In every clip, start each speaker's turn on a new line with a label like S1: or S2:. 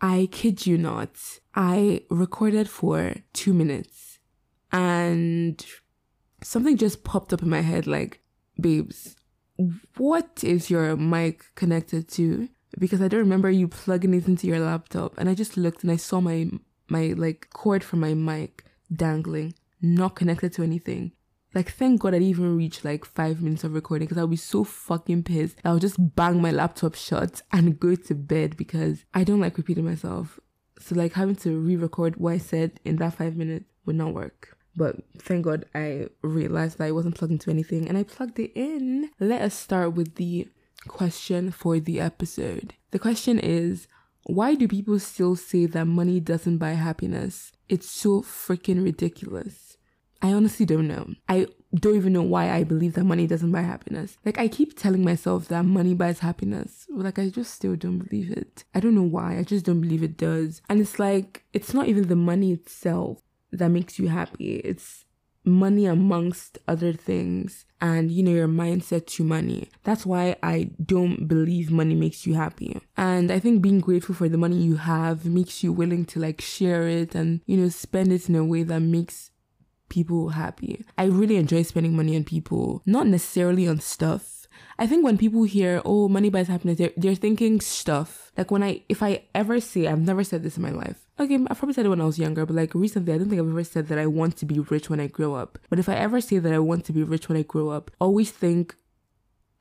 S1: I kid you not, I recorded for two minutes and something just popped up in my head like, babes, what is your mic connected to? Because I don't remember you plugging it into your laptop. And I just looked and I saw my, my like cord from my mic dangling, not connected to anything. Like, thank God I didn't even reach like five minutes of recording because I would be so fucking pissed. I would just bang my laptop shut and go to bed because I don't like repeating myself. So, like, having to re record what I said in that five minutes would not work. But thank God I realized that I wasn't plugged into anything and I plugged it in. Let us start with the question for the episode. The question is why do people still say that money doesn't buy happiness? It's so freaking ridiculous. I honestly don't know. I don't even know why I believe that money doesn't buy happiness. Like I keep telling myself that money buys happiness. Like I just still don't believe it. I don't know why. I just don't believe it does. And it's like it's not even the money itself that makes you happy. It's money amongst other things and you know your mindset to money that's why i don't believe money makes you happy and i think being grateful for the money you have makes you willing to like share it and you know spend it in a way that makes people happy. I really enjoy spending money on people, not necessarily on stuff. I think when people hear, oh, money buys happiness, they're, they're thinking stuff. Like when I, if I ever say, I've never said this in my life. Okay, I probably said it when I was younger, but like recently, I don't think I've ever said that I want to be rich when I grow up. But if I ever say that I want to be rich when I grow up, always think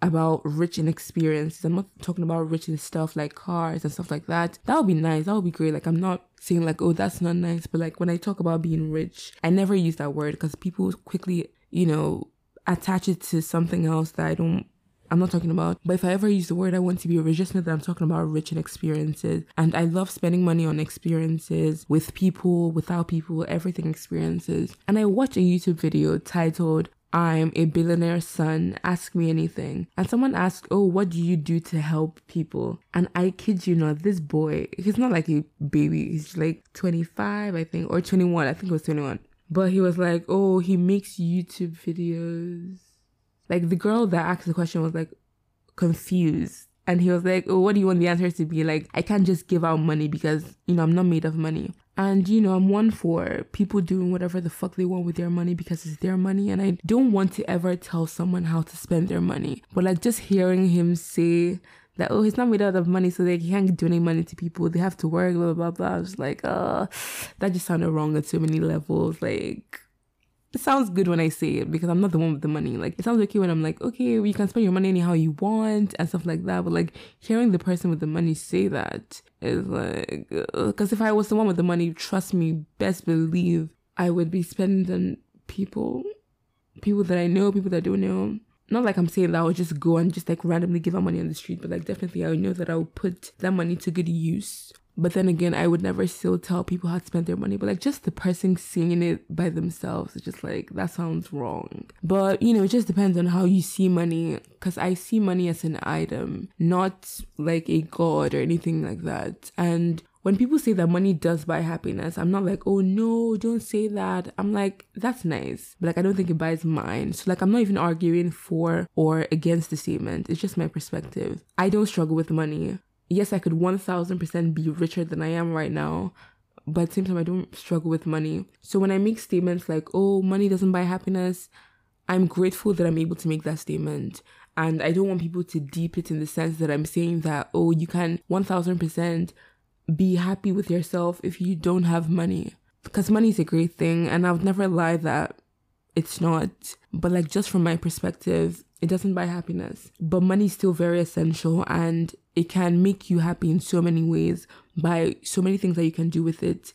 S1: about rich in experiences. I'm not talking about rich in stuff like cars and stuff like that. That would be nice. That would be great. Like I'm not saying like, oh, that's not nice. But like when I talk about being rich, I never use that word because people quickly, you know, attach it to something else that I don't I'm not talking about. But if I ever use the word I want to be rich, just know that I'm talking about rich in experiences. And I love spending money on experiences with people, without people, everything experiences. And I watched a YouTube video titled I'm a billionaire son, ask me anything. And someone asked, Oh, what do you do to help people? And I kid you not, this boy, he's not like a baby, he's like 25, I think, or 21, I think it was 21. But he was like, Oh, he makes YouTube videos. Like the girl that asked the question was like confused. And he was like, Oh, what do you want the answer to be? Like, I can't just give out money because, you know, I'm not made of money. And, you know, I'm one for people doing whatever the fuck they want with their money because it's their money. And I don't want to ever tell someone how to spend their money. But like just hearing him say that, oh, he's not made out of money, so they can't donate money to people. They have to work, blah, blah, blah. I was like, uh, that just sounded wrong at so many levels. Like, it sounds good when I say it because I'm not the one with the money. Like it sounds okay when I'm like, okay, you can spend your money anyhow you want and stuff like that. But like hearing the person with the money say that is like, because if I was the one with the money, trust me, best believe I would be spending on people, people that I know, people that don't know. Not like I'm saying that I would just go and just like randomly give out money on the street, but like definitely I would know that I would put that money to good use but then again, I would never still tell people how to spend their money. But like just the person seeing it by themselves, it's just like that sounds wrong. But you know, it just depends on how you see money. Cause I see money as an item, not like a god or anything like that. And when people say that money does buy happiness, I'm not like, oh no, don't say that. I'm like, that's nice. But like, I don't think it buys mine. So like, I'm not even arguing for or against the statement. It's just my perspective. I don't struggle with money yes, I could 1000% be richer than I am right now, but at the same time, I don't struggle with money. So when I make statements like, oh, money doesn't buy happiness, I'm grateful that I'm able to make that statement. And I don't want people to deep it in the sense that I'm saying that, oh, you can 1000% be happy with yourself if you don't have money. Because money is a great thing, and I would never lie that it's not. But like, just from my perspective, it doesn't buy happiness. But money is still very essential and it can make you happy in so many ways by so many things that you can do with it.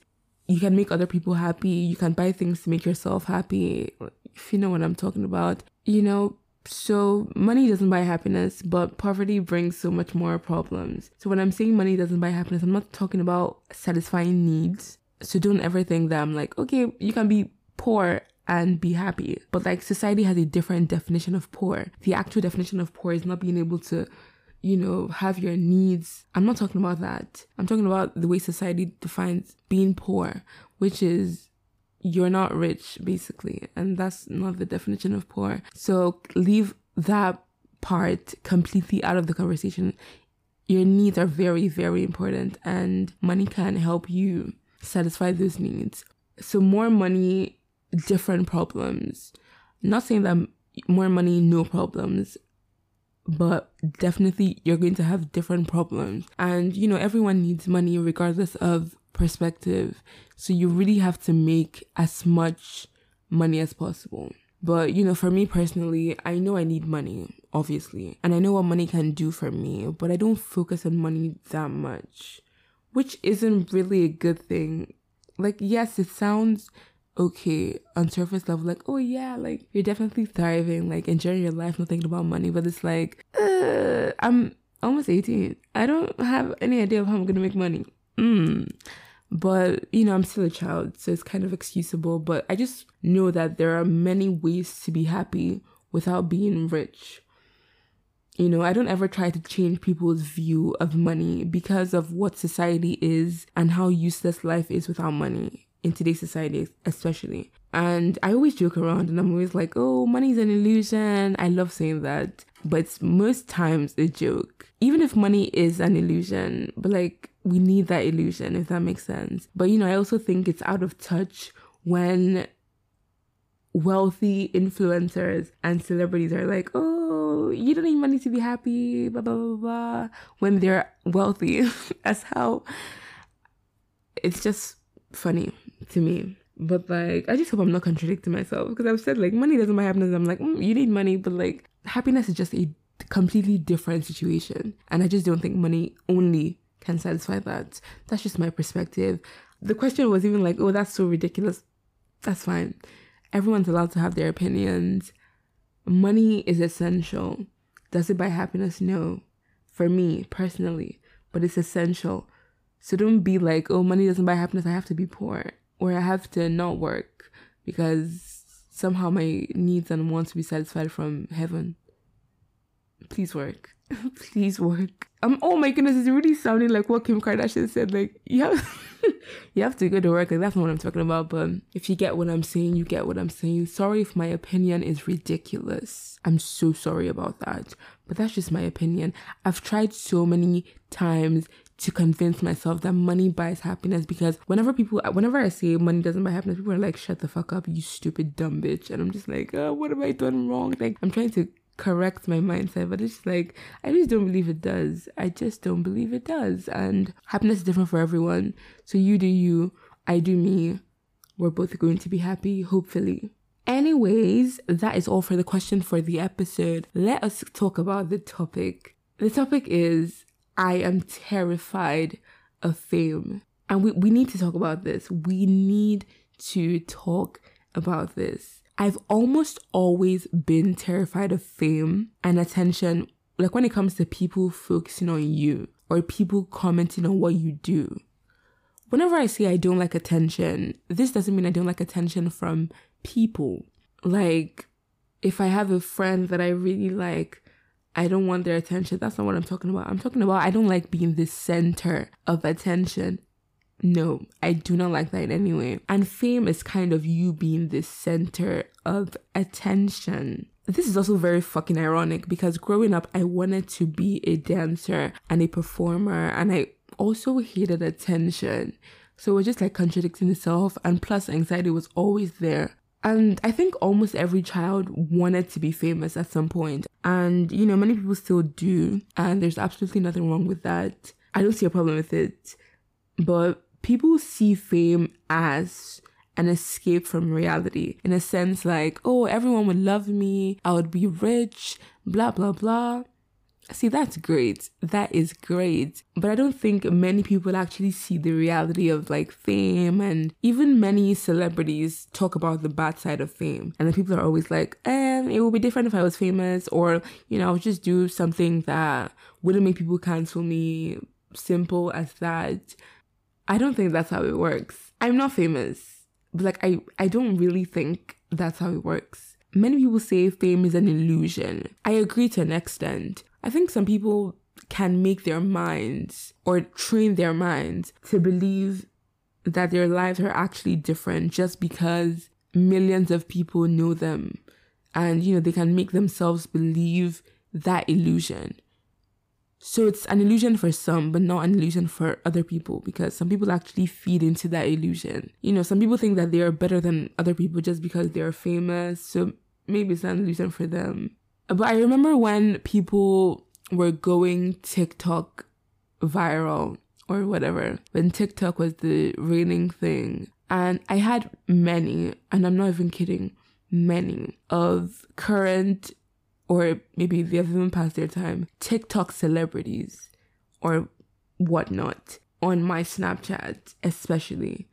S1: You can make other people happy. You can buy things to make yourself happy. If you know what I'm talking about, you know, so money doesn't buy happiness, but poverty brings so much more problems. So when I'm saying money doesn't buy happiness, I'm not talking about satisfying needs. So don't ever think that I'm like, okay, you can be poor and be happy. But like society has a different definition of poor. The actual definition of poor is not being able to you know, have your needs. I'm not talking about that. I'm talking about the way society defines being poor, which is you're not rich, basically. And that's not the definition of poor. So leave that part completely out of the conversation. your needs are very, very important, and money can help you satisfy those needs. So, more money, different problems. Not saying that more money, no problems, but definitely you're going to have different problems. And, you know, everyone needs money regardless of perspective. So, you really have to make as much money as possible. But, you know, for me personally, I know I need money, obviously. And I know what money can do for me, but I don't focus on money that much, which isn't really a good thing. Like, yes, it sounds okay on surface level, like, oh yeah, like you're definitely thriving, like enjoying your life, not thinking about money. But it's like, uh, I'm almost 18. I don't have any idea of how I'm gonna make money. Mm. But, you know, I'm still a child, so it's kind of excusable. But I just know that there are many ways to be happy without being rich. You know, I don't ever try to change people's view of money because of what society is and how useless life is without money in today's society, especially. And I always joke around and I'm always like, oh, money's an illusion. I love saying that. But it's most times a joke. Even if money is an illusion, but like we need that illusion, if that makes sense. But you know, I also think it's out of touch when wealthy influencers and celebrities are like, oh, you don't need money to be happy, blah, blah, blah, blah, when they're wealthy. That's how it's just funny to me. But like, I just hope I'm not contradicting myself because I've said like money doesn't buy happiness. I'm like, mm, you need money, but like happiness is just a completely different situation. And I just don't think money only can satisfy that. That's just my perspective. The question was even like, oh, that's so ridiculous. That's fine. Everyone's allowed to have their opinions. Money is essential. Does it buy happiness? No. For me personally, but it's essential. So don't be like, oh, money doesn't buy happiness. I have to be poor or I have to not work because somehow my needs and wants to be satisfied from heaven. Please work. Please work. Um. Oh my goodness, it's really sounding like what Kim Kardashian said. Like you have, you have to go to work. Like that's not what I'm talking about. But if you get what I'm saying, you get what I'm saying. Sorry if my opinion is ridiculous. I'm so sorry about that. But that's just my opinion. I've tried so many times to convince myself that money buys happiness because whenever people, whenever I say money doesn't buy happiness, people are like, shut the fuck up, you stupid dumb bitch. And I'm just like, oh, what have I done wrong? Like, I'm trying to correct my mindset, but it's like, I just don't believe it does. I just don't believe it does. And happiness is different for everyone. So you do you, I do me. We're both going to be happy, hopefully. Anyways, that is all for the question for the episode. Let us talk about the topic. The topic is I am terrified of fame. And we, we need to talk about this. We need to talk about this. I've almost always been terrified of fame and attention, like when it comes to people focusing on you or people commenting on what you do. Whenever I say I don't like attention, this doesn't mean I don't like attention from people. Like, if I have a friend that I really like, I don't want their attention. That's not what I'm talking about. I'm talking about I don't like being the center of attention. No, I do not like that in any way. And fame is kind of you being the center of attention. This is also very fucking ironic because growing up, I wanted to be a dancer and a performer, and I also hated attention. So it was just like contradicting itself, and plus, anxiety was always there. And I think almost every child wanted to be famous at some point. And, you know, many people still do. And there's absolutely nothing wrong with that. I don't see a problem with it. But people see fame as an escape from reality in a sense like, oh, everyone would love me, I would be rich, blah, blah, blah. See, that's great. That is great. But I don't think many people actually see the reality of like fame and even many celebrities talk about the bad side of fame. And then people are always like, um, it would be different if I was famous or, you know, I would just do something that wouldn't make people cancel me. Simple as that. I don't think that's how it works. I'm not famous, but like I, I don't really think that's how it works. Many people say fame is an illusion. I agree to an extent. I think some people can make their minds or train their minds to believe that their lives are actually different just because millions of people know them. And, you know, they can make themselves believe that illusion. So it's an illusion for some, but not an illusion for other people because some people actually feed into that illusion. You know, some people think that they are better than other people just because they are famous. So maybe it's an illusion for them. But I remember when people were going TikTok viral or whatever, when TikTok was the reigning thing. And I had many, and I'm not even kidding, many of current or maybe they have even passed their time, TikTok celebrities or whatnot on my Snapchat, especially.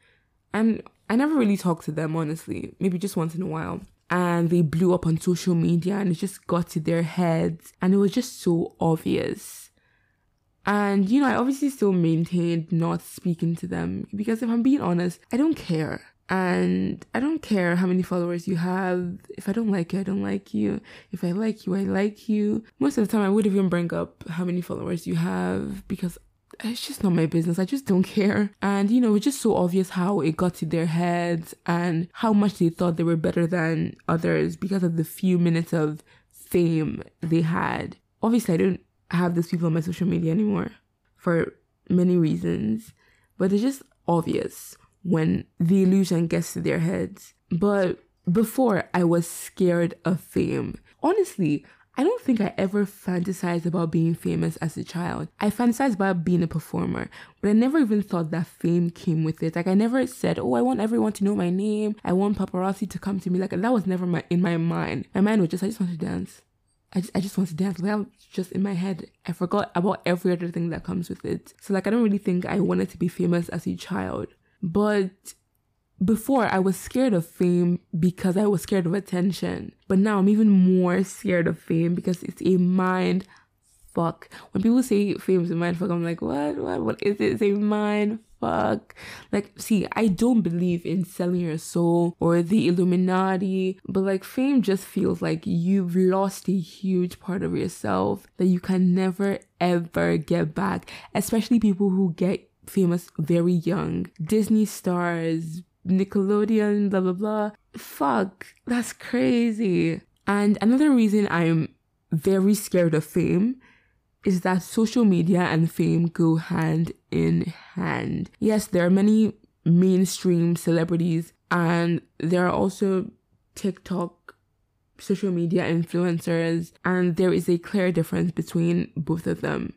S1: And I never really talked to them, honestly, maybe just once in a while. And they blew up on social media and it just got to their heads. And it was just so obvious. And, you know, I obviously still maintained not speaking to them because if I'm being honest, I don't care. And I don't care how many followers you have. If I don't like you, I don't like you. If I like you, I like you. Most of the time, I would even bring up how many followers you have because it's just not my business. I just don't care. And, you know, it's just so obvious how it got to their heads and how much they thought they were better than others because of the few minutes of fame they had. Obviously, I don't have those people on my social media anymore for many reasons, but it's just obvious when the illusion gets to their heads. But before, I was scared of fame. Honestly, I don't think I ever fantasized about being famous as a child. I fantasized about being a performer, but I never even thought that fame came with it. Like I never said, "Oh, I want everyone to know my name. I want paparazzi to come to me." Like that was never my in my mind. My mind was just, I just want to dance. I just, I just want to dance. Like, that was just in my head. I forgot about every other thing that comes with it. So like I don't really think I wanted to be famous as a child. But before I was scared of fame because I was scared of attention. But now I'm even more scared of fame because it's a mind fuck. When people say fame is a mind fuck, I'm like, what? What? What is it? It's a mind fuck. Like, see, I don't believe in selling your soul or the Illuminati, but like fame just feels like you've lost a huge part of yourself that you can never ever get back. Especially people who get famous very young. Disney stars, Nickelodeon, blah, blah, blah. Fuck, that's crazy. And another reason I'm very scared of fame is that social media and fame go hand in hand. Yes, there are many mainstream celebrities and there are also TikTok social media influencers and there is a clear difference between both of them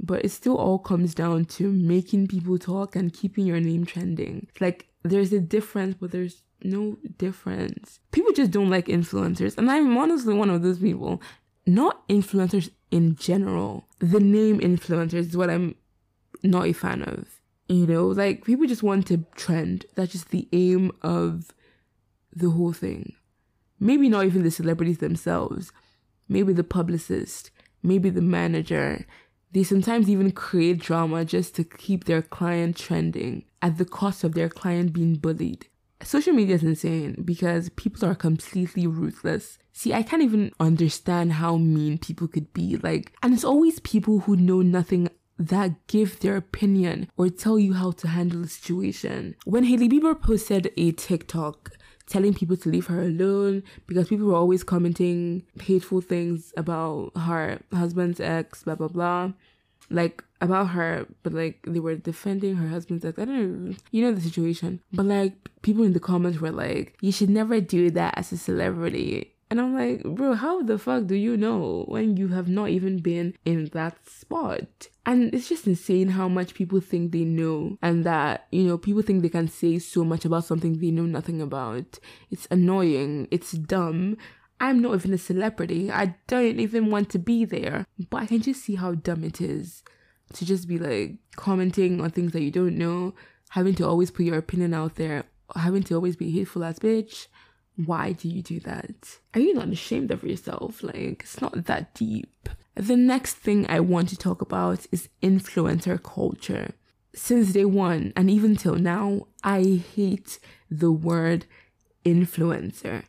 S1: but it still all comes down to making people talk and keeping your name trending. Like there's a difference, but there's no difference. People just don't like influencers, and I'm honestly one of those people. Not influencers in general. The name influencers is what I'm not a fan of. You know, like people just want to trend. That's just the aim of the whole thing. Maybe not even the celebrities themselves. Maybe the publicist. Maybe the manager they sometimes even create drama just to keep their client trending at the cost of their client being bullied. Social media is insane because people are completely ruthless. See, I can't even understand how mean people could be. Like, and it's always people who know nothing that give their opinion or tell you how to handle a situation. When Hailey Bieber posted a TikTok telling people to leave her alone because people were always commenting hateful things about her husband's ex, blah blah blah. Like about her, but like they were defending her husband's ex. I don't know, you know the situation. But like people in the comments were like, you should never do that as a celebrity. And I'm like, bro, how the fuck do you know when you have not even been in that spot? And it's just insane how much people think they know and that, you know, people think they can say so much about something they know nothing about. It's annoying. It's dumb. I'm not even a celebrity. I don't even want to be there. But I can just see how dumb it is to just be like commenting on things that you don't know, having to always put your opinion out there, having to always be hateful as bitch. Why do you do that? Are you not ashamed of yourself? Like, it's not that deep. The next thing I want to talk about is influencer culture. Since day one, and even till now, I hate the word influencer.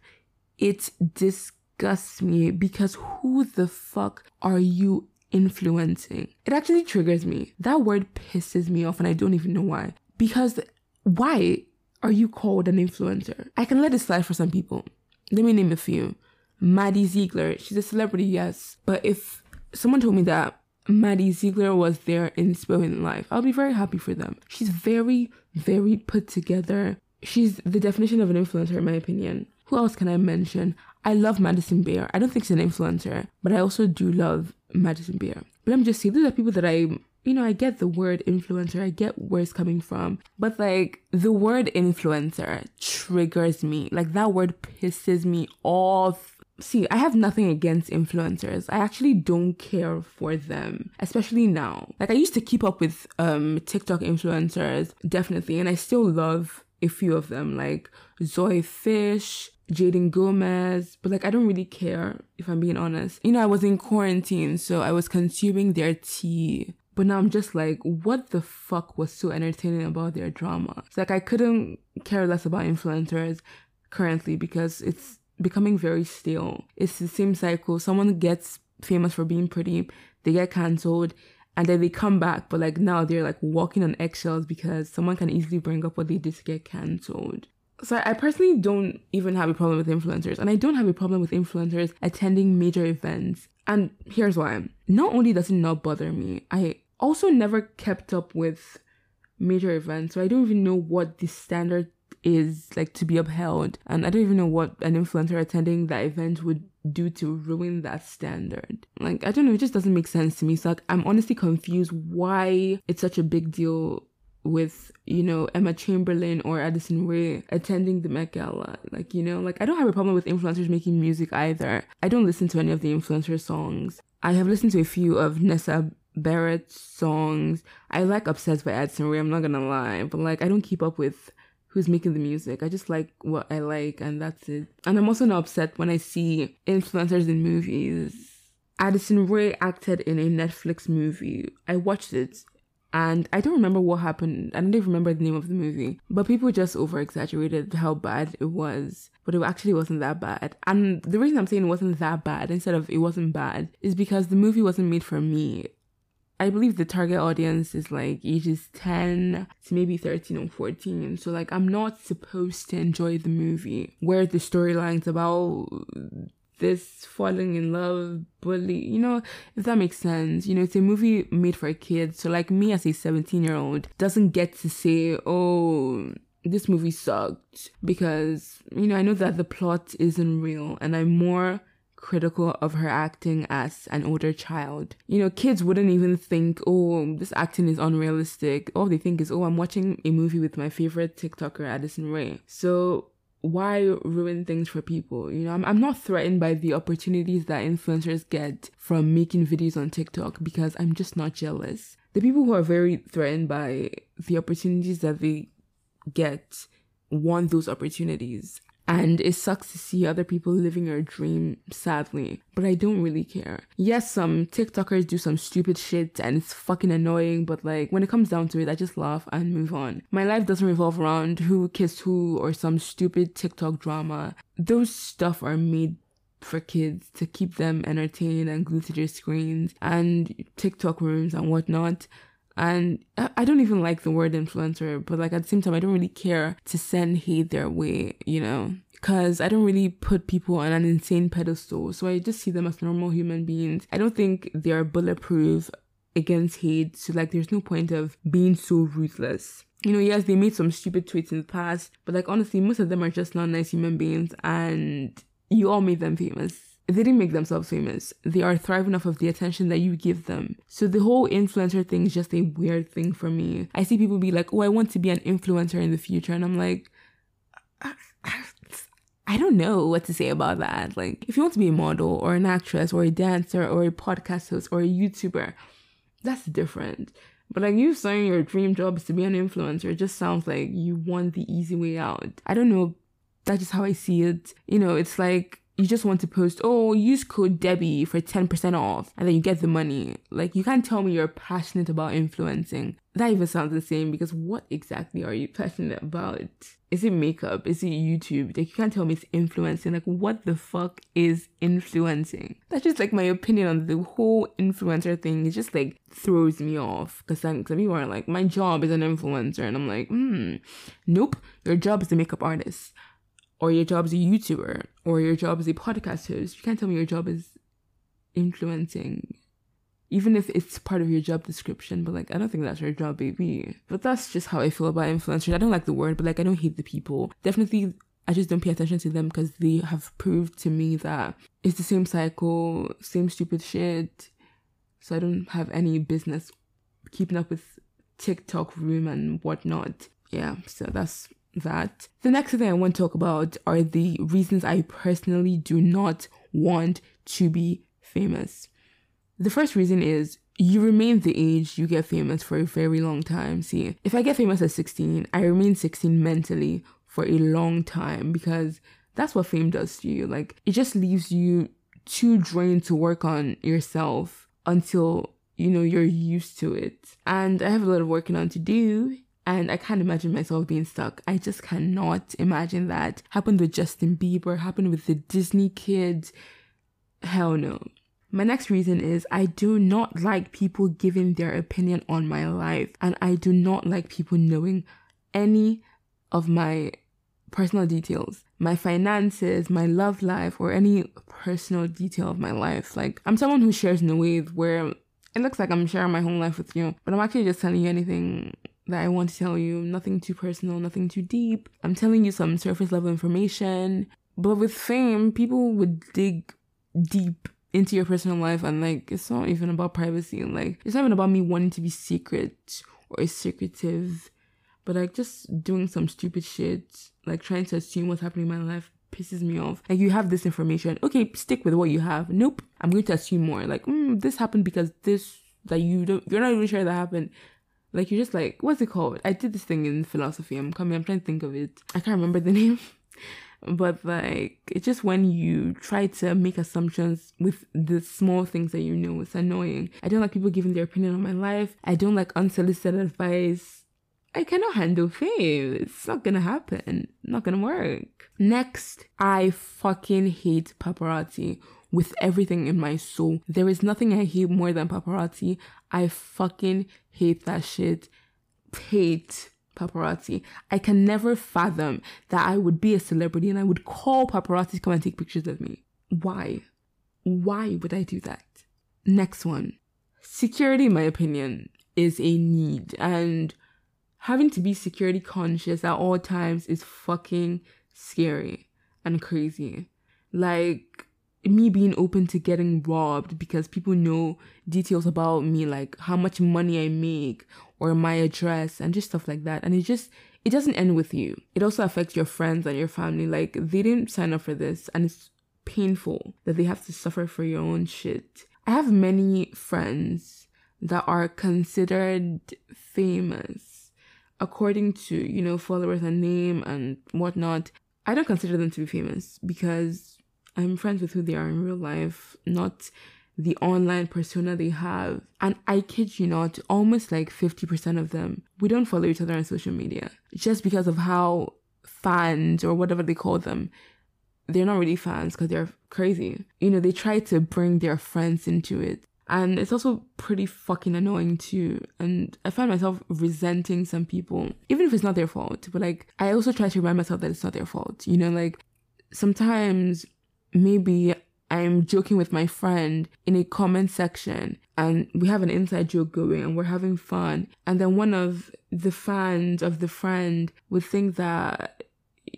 S1: It disgusts me because who the fuck are you influencing? It actually triggers me. That word pisses me off, and I don't even know why. Because why are you called an influencer? I can let it slide for some people. Let me name a few. Maddie Ziegler, she's a celebrity, yes. But if someone told me that Maddie Ziegler was their in life, I'll be very happy for them. She's very, very put together. She's the definition of an influencer, in my opinion. Who else can I mention? I love Madison Beer. I don't think she's an influencer, but I also do love Madison Beer. But let me just say, these are people that I, you know, I get the word influencer, I get where it's coming from, but like the word influencer triggers me. Like that word pisses me off see, I have nothing against influencers. I actually don't care for them, especially now. Like I used to keep up with um TikTok influencers, definitely, and I still love a few of them, like Zoe Fish, Jaden Gomez, but like I don't really care if I'm being honest. You know, I was in quarantine, so I was consuming their tea. But now I'm just like, what the fuck was so entertaining about their drama? It's like I couldn't care less about influencers currently because it's becoming very stale. It's the same cycle. Someone gets famous for being pretty, they get cancelled, and then they come back, but like now they're like walking on eggshells because someone can easily bring up what they did to get cancelled. So I personally don't even have a problem with influencers, and I don't have a problem with influencers attending major events. And here's why. Not only does it not bother me, I also never kept up with major events, so I don't even know what the standard is like to be upheld. And I don't even know what an influencer attending that event would do to ruin that standard. Like, I don't know, it just doesn't make sense to me. So, like, I'm honestly confused why it's such a big deal with, you know, Emma Chamberlain or Addison Rae attending the Met Gala. Like, you know, like, I don't have a problem with influencers making music either. I don't listen to any of the influencer songs. I have listened to a few of Nessa Barrett's songs. I like Obsessed by Addison Rae, I'm not gonna lie, but like, I don't keep up with who's making the music. I just like what I like and that's it. And I'm also not upset when I see influencers in movies. Addison Rae acted in a Netflix movie. I watched it and I don't remember what happened. I don't even remember the name of the movie. But people just over exaggerated how bad it was. But it actually wasn't that bad. And the reason I'm saying it wasn't that bad instead of it wasn't bad is because the movie wasn't made for me. I believe the target audience is like ages 10 to maybe 13 or 14. So like I'm not supposed to enjoy the movie where the storyline's about this falling in love bully you know if that makes sense you know it's a movie made for kids so like me as a 17 year old doesn't get to say oh this movie sucked because you know i know that the plot isn't real and i'm more critical of her acting as an older child. You know, kids wouldn't even think, oh, this acting is unrealistic. All they think is, oh, I'm watching a movie with my favorite TikToker, Addison Rae. So why ruin things for people? You know, I'm, I'm not threatened by the opportunities that influencers get from making videos on TikTok because I'm just not jealous. The people who are very threatened by the opportunities that they get want those opportunities and it sucks to see other people living your dream, sadly. But I don't really care. Yes, some TikTokers do some stupid shit and it's fucking annoying, but like when it comes down to it, I just laugh and move on. My life doesn't revolve around who kissed who or some stupid TikTok drama. Those stuff are made for kids to keep them entertained and glued to their screens and TikTok rooms and whatnot. And I don't even like the word influencer, but like at the same time, I don't really care to send hate their way, you know? Because I don't really put people on an insane pedestal. So I just see them as normal human beings. I don't think they're bulletproof against hate. So like there's no point of being so ruthless. You know, yes, they made some stupid tweets in the past, but like honestly, most of them are just not nice human beings and you all made them famous they didn't make themselves famous. They are thriving off of the attention that you give them. So the whole influencer thing is just a weird thing for me. I see people be like, oh, I want to be an influencer in the future. And I'm like, I don't know what to say about that. Like, if you want to be a model or an actress or a dancer or a podcast host or a YouTuber, that's different. But like you saying your dream job is to be an influencer, it just sounds like you want the easy way out. I don't know. That's just how I see it. You know, it's like you just want to post, oh, use code Debbie for 10% off, and then you get the money. Like, you can't tell me you're passionate about influencing. That even sounds the same because what exactly are you passionate about? Is it makeup? Is it YouTube? Like, you can't tell me it's influencing. Like, what the fuck is influencing? That's just like my opinion on the whole influencer thing. It just like throws me off because some people are like, my job is an influencer. And I'm like, hmm, nope, your job is a makeup artist or your job as a YouTuber, or your job as a podcast host. You can't tell me your job is influencing. even if it's part of your job description, but like I don't think that's your job, baby. But that's just how I feel about influencers. I don't like the word, but like I don't hate the people. Definitely I just don't pay attention to them because they have proved to me that it's the same cycle, same stupid shit. So I don't have any business keeping up with TikTok room and whatnot. Yeah, so that's that. The next thing I want to talk about are the reasons I personally do not want to be famous. The first reason is you remain the age you get famous for a very long time. See, if I get famous at 16, I remain 16 mentally for a long time because that's what fame does to you. Like, it just leaves you too drained to work on yourself until, you know, you're used to it. And I have a lot of working on to do. And I can't imagine myself being stuck. I just cannot imagine that. Happened with Justin Bieber, happened with the Disney kids. Hell no. My next reason is I do not like people giving their opinion on my life, and I do not like people knowing any of my personal details, my finances, my love life, or any personal detail of my life. Like, I'm someone who shares in a way where it looks like I'm sharing my whole life with you, but I'm actually just telling you anything that I want to tell you. Nothing too personal, nothing too deep. I'm telling you some surface level information. But with fame, people would dig deep into your personal life and like it's not even about privacy. And like it's not even about me wanting to be secret or secretive but like just doing some stupid shit like trying to assume what's happening in my life pisses me off. Like you have this information. Okay stick with what you have. Nope. I'm going to assume more. Like mm, this happened because this that you don't you're not even sure that happened like you're just like what's it called? I did this thing in philosophy. I'm coming i'm trying to think of it. I can't remember the name. But like it's just when you try to make assumptions with the small things that you know it's annoying. I don't like people giving their opinion on my life. I don't like unsolicited advice. I cannot handle fame. It's not gonna happen. Not gonna work. Next i fucking hate paparazzi with everything in my soul there is nothing i hate more than paparazzi i fucking hate that shit hate paparazzi. I can never fathom that I would be a celebrity and I would call paparazzi to come and take pictures of me. Why? Why would I do that? Next one. Security, in my opinion, is a need. And having to be security conscious at all times is fucking scary and crazy. Like, me being open to getting robbed because people know details about me, like how much money I make or my address and just stuff like that. And it just, it doesn't end with you. It also affects your friends and your family. Like they didn't sign up for this and it's painful that they have to suffer for your own shit. I have many friends that are considered famous according to, you know, followers and name and whatnot. I don't consider them to be famous because I'm friends with who they are in real life, not the online persona they have. And I kid you not, almost like 50% of them, we don't follow each other on social media just because of how fans or whatever they call them, they're not really fans because they're crazy. You know, they try to bring their friends into it. And it's also pretty fucking annoying too. And I find myself resenting some people, even if it's not their fault. But like, I also try to remind myself that it's not their fault. You know, like sometimes maybe I'm joking with my friend in a comment section and we have an inside joke going and we're having fun. And then one of the fans of the friend would think that,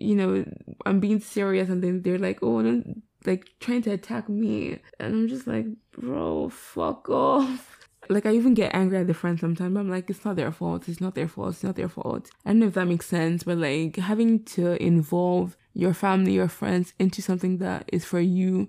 S1: you know, I'm being serious and then they're like, oh, don't, like trying to attack me. And I'm just like, bro, fuck off. Like I even get angry at the friend sometimes. I'm like, it's not their fault. It's not their fault. It's not their fault. I don't know if that makes sense, but like having to involve your family, your friends into something that is for you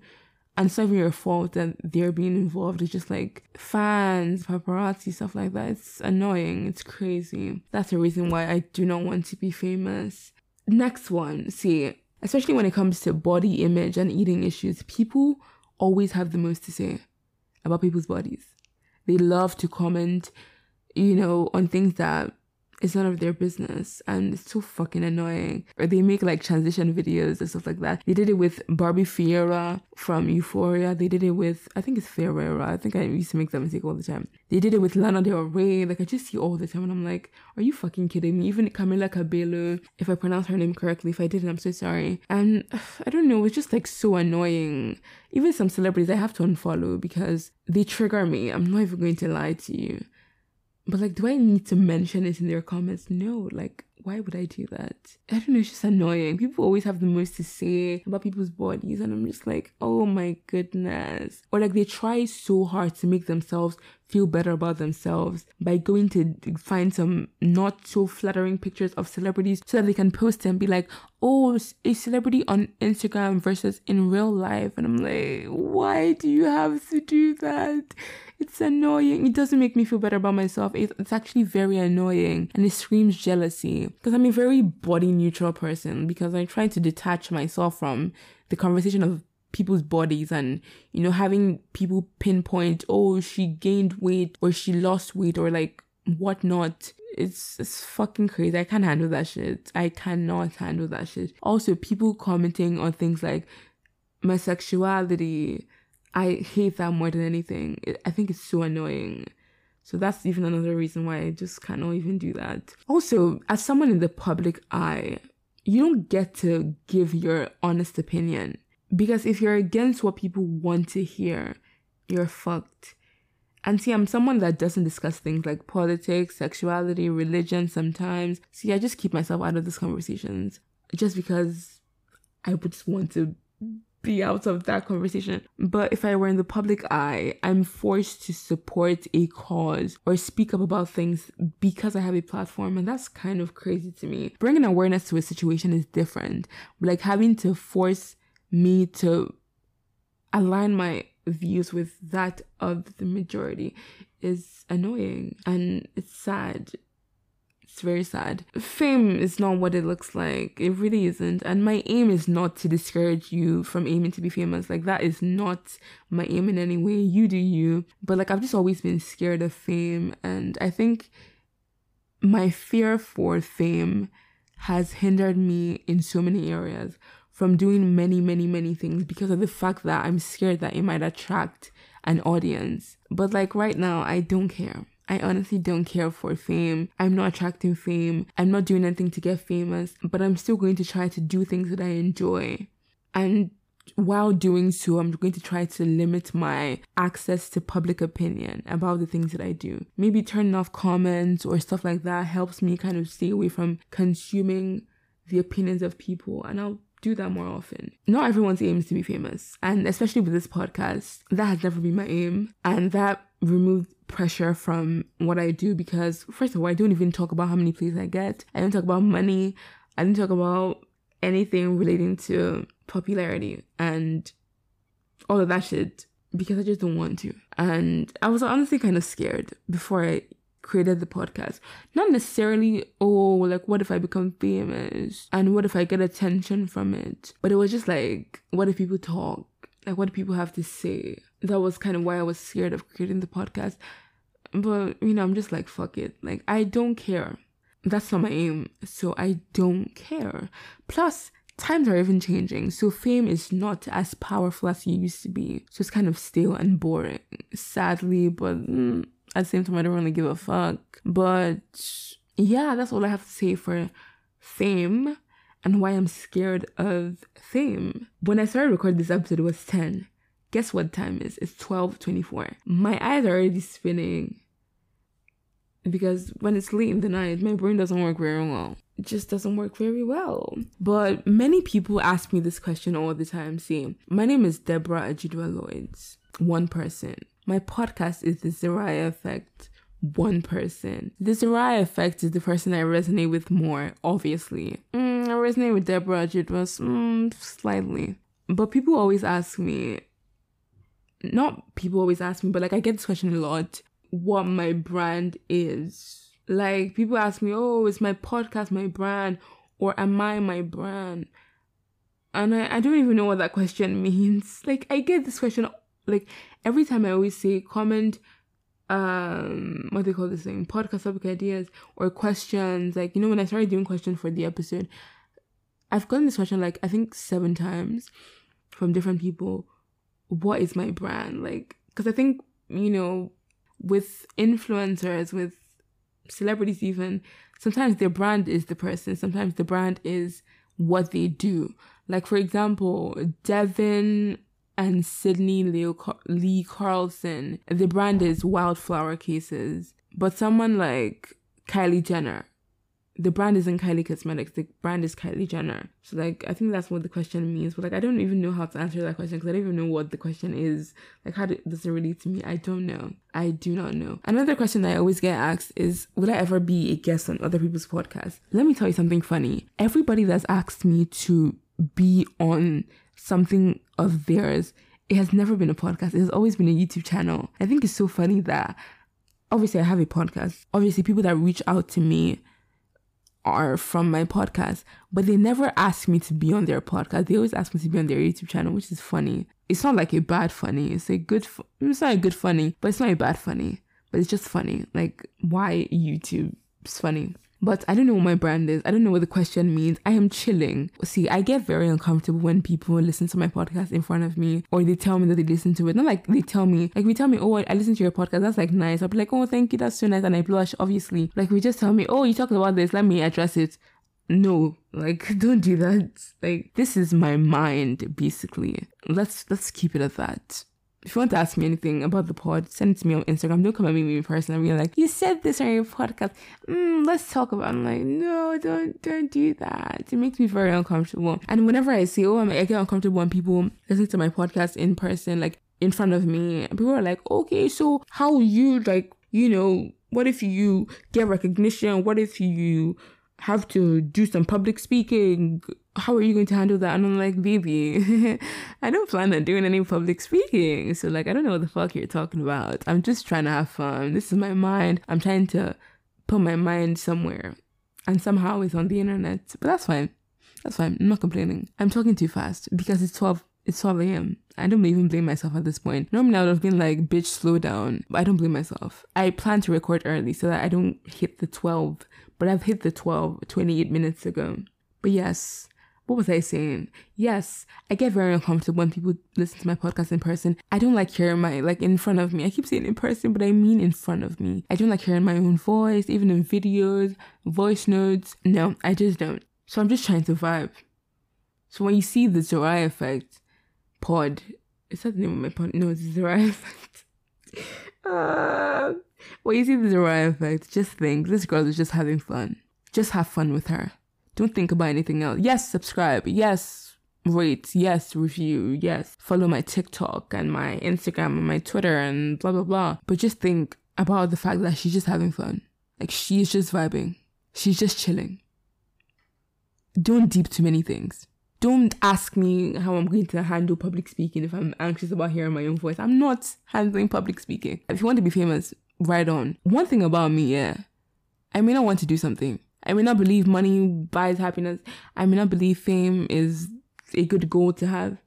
S1: and it's not even your fault that they're being involved. It's just like fans, paparazzi, stuff like that. It's annoying. It's crazy. That's the reason why I do not want to be famous. Next one, see, especially when it comes to body image and eating issues, people always have the most to say about people's bodies. They love to comment, you know, on things that it's none of their business and it's so fucking annoying. Or they make like transition videos and stuff like that. They did it with Barbie Ferreira from Euphoria. They did it with, I think it's Ferreira. I think I used to make that mistake all the time. They did it with Lana Del Rey. Like I just see all the time and I'm like, are you fucking kidding me? Even Camila Cabello, if I pronounce her name correctly, if I didn't, I'm so sorry. And I don't know, it's just like so annoying. Even some celebrities I have to unfollow because they trigger me. I'm not even going to lie to you. But like, do I need to mention it in their comments? No, like, why would I do that? I don't know, it's just annoying. People always have the most to say about people's bodies, and I'm just like, oh my goodness. Or like, they try so hard to make themselves feel better about themselves by going to find some not so flattering pictures of celebrities so that they can post and be like, oh, a celebrity on Instagram versus in real life. And I'm like, why do you have to do that? It's annoying. It doesn't make me feel better about myself. It's actually very annoying and it screams jealousy because I'm a very body neutral person because I try to detach myself from the conversation of people's bodies and you know having people pinpoint oh she gained weight or she lost weight or like whatnot it's it's fucking crazy i can't handle that shit i cannot handle that shit also people commenting on things like my sexuality I hate that more than anything. I think it's so annoying. So that's even another reason why I just cannot even do that. Also, as someone in the public eye, you don't get to give your honest opinion. Because if you're against what people want to hear, you're fucked. And see, I'm someone that doesn't discuss things like politics, sexuality, religion sometimes. See, I just keep myself out of these conversations just because I would just want to be out of that conversation. But if I were in the public eye, I'm forced to support a cause or speak up about things because I have a platform. And that's kind of crazy to me. Bringing awareness to a situation is different. Like having to force me to align my views with that of the majority is annoying and it's sad it's very sad. Fame is not what it looks like. It really isn't. And my aim is not to discourage you from aiming to be famous. Like, that is not my aim in any way. You do you. But, like, I've just always been scared of fame. And I think my fear for fame has hindered me in so many areas from doing many, many, many things because of the fact that I'm scared that it might attract an audience. But, like, right now, I don't care. I honestly don't care for fame. I'm not attracting fame. I'm not doing anything to get famous, but I'm still going to try to do things that I enjoy. And while doing so, I'm going to try to limit my access to public opinion about the things that I do. Maybe turning off comments or stuff like that helps me kind of stay away from consuming the opinions of people. And I'll do that more often. Not everyone's aim is to be famous. And especially with this podcast, that has never been my aim. And that removed pressure from what I do because first of all, I don't even talk about how many plays I get. I don't talk about money. I don't talk about anything relating to popularity and all of that shit because I just don't want to. And I was honestly kind of scared before I created the podcast. Not necessarily, oh, like, what if I become famous? And what if I get attention from it? But it was just like, what if people talk? Like, what do people have to say? That was kind of why I was scared of creating the podcast. But, you know, I'm just like, fuck it. Like, I don't care. That's not my aim. So I don't care. Plus, times are even changing. So fame is not as powerful as it used to be. So it's kind of stale and boring. Sadly, but mm, at the same time, I don't really give a fuck. But yeah, that's all I have to say for fame and why I'm scared of fame. When I started recording this episode, it was 10. Guess what time is? It's 12:24. My eyes are already spinning because when it's late in the night, my brain doesn't work very well. It just doesn't work very well. But many people ask me this question all the time. See, my name is Deborah Ajidwa Lloyds. One person. My podcast is the Zariah Effect. One person. The Zariah Effect is the person I resonate with more, obviously. Mm, I resonate with Deborah Ajidwa mm, slightly. But people always ask me, not people always ask me, but like I get this question a lot what my brand is. Like people ask me, oh, is my podcast my brand or am I my brand? And I, I don't even know what that question means. Like I get this question like every time I always say comment um what they call this thing? Podcast topic ideas or questions like you know when i started doing questions for the episode i've gotten this question like i think seven times from different people what is my brand? Like because i think you know with influencers with celebrities even sometimes their brand is the person sometimes the brand is what they do. Like for example Devon and Sydney Leo Lee Carlson. The brand is Wildflower Cases. But someone like Kylie Jenner, the brand isn't Kylie Cosmetics. The brand is Kylie Jenner. So like, I think that's what the question means. But like, I don't even know how to answer that question because I don't even know what the question is. Like, how do, does it relate to me? I don't know. I do not know. Another question I always get asked is, would I ever be a guest on other people's podcasts? Let me tell you something funny. Everybody that's asked me to be on something of theirs. It has never been a podcast. It has always been a YouTube channel. I think it's so funny that obviously I have a podcast. Obviously, people that reach out to me are from my podcast, but they never ask me to be on their podcast. They always ask me to be on their YouTube channel, which is funny. It's not like a bad funny. It's a good. It's not a good funny, but it's not a bad funny. But it's just funny. Like why YouTube is funny. But I don't know what my brand is. I don't know what the question means. I am chilling. See, I get very uncomfortable when people listen to my podcast in front of me or they tell me that they listen to it. Not like they tell me, like we tell me, oh, I listen to your podcast. That's like nice. I'll be like, oh, thank you. That's so nice. And I blush, obviously. Like we just tell me, oh, you talked about this. Let me address it. No, like don't do that. Like this is my mind, basically. Let's let's keep it at that if you want to ask me anything about the pod, send it to me on Instagram. Don't come at me in person and be like, you said this on your podcast. Mm, let's talk about it. I'm like, no, don't don't do that. It makes me very uncomfortable. And whenever I say, oh, I get uncomfortable when people listen to my podcast in person, like in front of me, people are like, okay, so how you like, you know, what if you get recognition? What if you have to do some public speaking. How are you going to handle that? And I'm like, baby, I don't plan on doing any public speaking. So like, I don't know what the fuck you're talking about. I'm just trying to have fun. This is my mind. I'm trying to put my mind somewhere. And somehow it's on the internet. But that's fine. That's fine. I'm not complaining. I'm talking too fast because it's 12 it's 12 a.m. I don't even blame myself at this point. Normally I would have been like, bitch, slow down. But I don't blame myself. I plan to record early so that I don't hit the 12 but I've hit the 12 28 minutes ago. But yes, what was I saying? Yes, I get very uncomfortable when people listen to my podcast in person. I don't like hearing my, like, in front of me. I keep saying in person, but I mean in front of me. I don't like hearing my own voice, even in videos, voice notes. No, I just don't. So I'm just trying to vibe. So when you see the Zariah effect pod, is that the name of my pod? No, it's Zariah effect. uh, well, you see the Zariah effect. Just think this girl is just having fun. Just have fun with her. Don't think about anything else. Yes, subscribe. Yes, rate. Yes, review. Yes, follow my TikTok and my Instagram and my Twitter and blah, blah, blah. But just think about the fact that she's just having fun. Like she's just vibing. She's just chilling. Don't deep too many things. Don't ask me how I'm going to handle public speaking if I'm anxious about hearing my own voice. I'm not handling public speaking. If you want to be famous, right on. One thing about me, yeah, I may not want to do something. I may not believe money buys happiness. I may not believe fame is a good goal to have.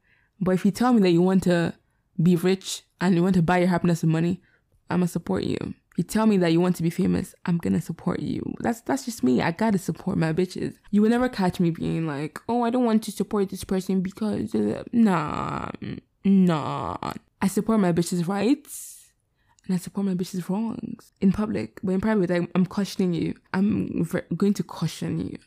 S1: But if you tell me that you want to be rich and you want to buy your happiness with money, I'm gonna support you. If you tell me that you want to be famous, I'm gonna support you. That's that's just me. I gotta support my bitches. You will never catch me being like, oh, I don't want to support this person because uh, nah, nah. I support my bitches' rights and I support my bitch's wrongs in public. But in private, like, I, am cautioning you. I'm going to caution you.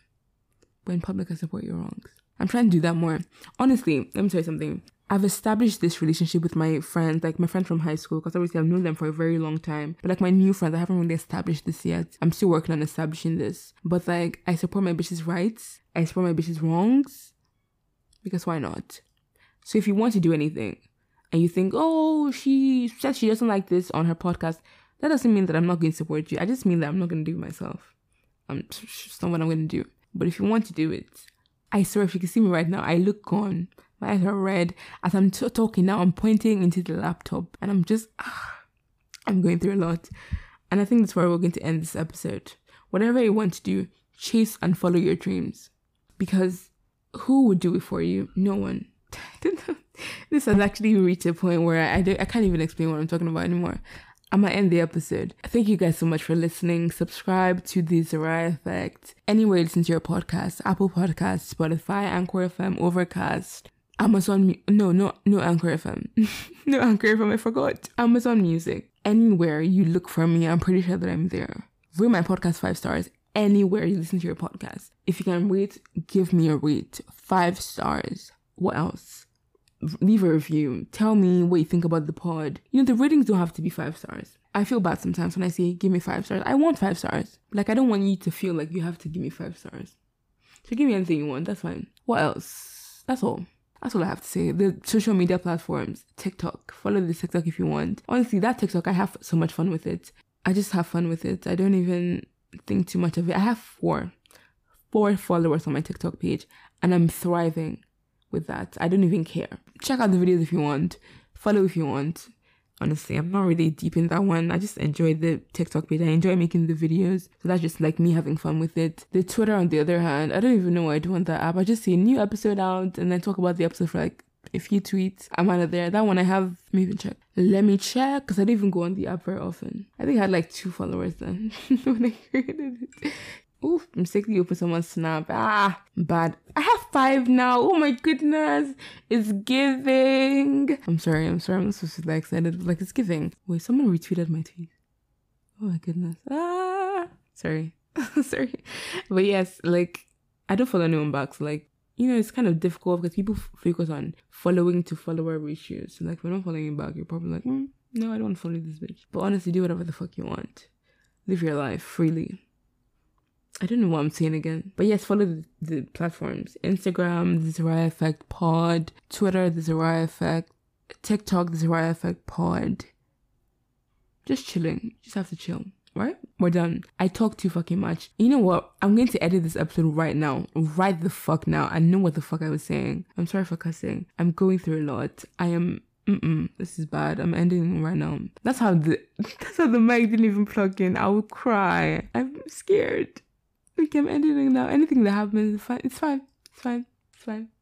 S1: But in public, I support your wrongs. I'm trying to do that more. Honestly, let me tell you something. I've established this relationship with my friends, like my friends from high school, because obviously I've known them for a very long time. But like my new friends, I haven't really established this yet. I'm still working on establishing this. But like, I support my bitch's rights. I support my bitch's wrongs. Because why not? So if you want to do anything, and you think, oh, she said she doesn't like this on her podcast, that doesn't mean that I'm not going to support you. I just mean that I'm not going to do it myself. I'm just not what I'm going to do. But if you want to do it, I swear, if you can see me right now, I look gone. My eyes are red. As I'm t- talking now, I'm pointing into the laptop and I'm just, ah, I'm going through a lot. And I think that's where we're going to end this episode. Whatever you want to do, chase and follow your dreams. Because who would do it for you? No one. this has actually reached a point where I, I, I can't even explain what I'm talking about anymore. I'm gonna end the episode. Thank you guys so much for listening. Subscribe to the Zariah Effect. Anywhere listen to your podcast, Apple Podcasts, Spotify, Anchor FM, Overcast, Amazon. No, no, no Anchor FM. no Anchor FM. I forgot. Amazon Music. Anywhere you look for me, I'm pretty sure that I'm there. Rate my podcast five stars. Anywhere you listen to your podcast. If you can rate, give me a rate. Five stars. What else? Leave a review. Tell me what you think about the pod. You know, the ratings don't have to be five stars. I feel bad sometimes when I say give me five stars. I want five stars. Like I don't want you to feel like you have to give me five stars. So give me anything you want. That's fine. What else? That's all. That's all I have to say. The social media platforms, TikTok. Follow the TikTok if you want. Honestly, that TikTok, I have so much fun with it. I just have fun with it. I don't even think too much of it. I have four, four followers on my TikTok page, and I'm thriving with that. I don't even care. Check out the videos if you want. Follow if you want. Honestly, I'm not really deep in that one. I just enjoy the TikTok page. I enjoy making the videos. So that's just like me having fun with it. The Twitter, on the other hand, I don't even know why I do on that app. I just see a new episode out and then talk about the episode for like a few tweets. I'm out of there. That one I have, let me even check. Let me check because I didn't even go on the app very often. I think I had like two followers then when I created it. Oof, mistakenly open someone's snap. Ah, bad. I have five now. Oh my goodness. It's giving. I'm sorry, I'm sorry. I'm supposed to excited, like it's giving. Wait, someone retweeted my tweet. Oh my goodness. Ah, sorry. sorry. But yes, like, I don't follow anyone back. So, like, you know, it's kind of difficult because people f- focus on following to follower ratios. So, like, if I'm not following you back, you're probably like, mm, no, I don't want to follow this bitch. But honestly, do whatever the fuck you want. Live your life freely. I don't know what I'm saying again. But yes, follow the, the platforms. Instagram, the Zariah Effect Pod. Twitter, the Zariah Effect. TikTok, the Zariah Effect Pod. Just chilling. Just have to chill. Right? We're done. I talk too fucking much. You know what? I'm going to edit this episode right now. Right the fuck now. I know what the fuck I was saying. I'm sorry for cussing. I'm going through a lot. I am Mm-mm, this is bad. I'm ending right now. That's how the that's how the mic didn't even plug in. I will cry. I'm scared. Okay, I'm ending now. Anything that happens, it's fine. It's fine. It's fine. It's fine.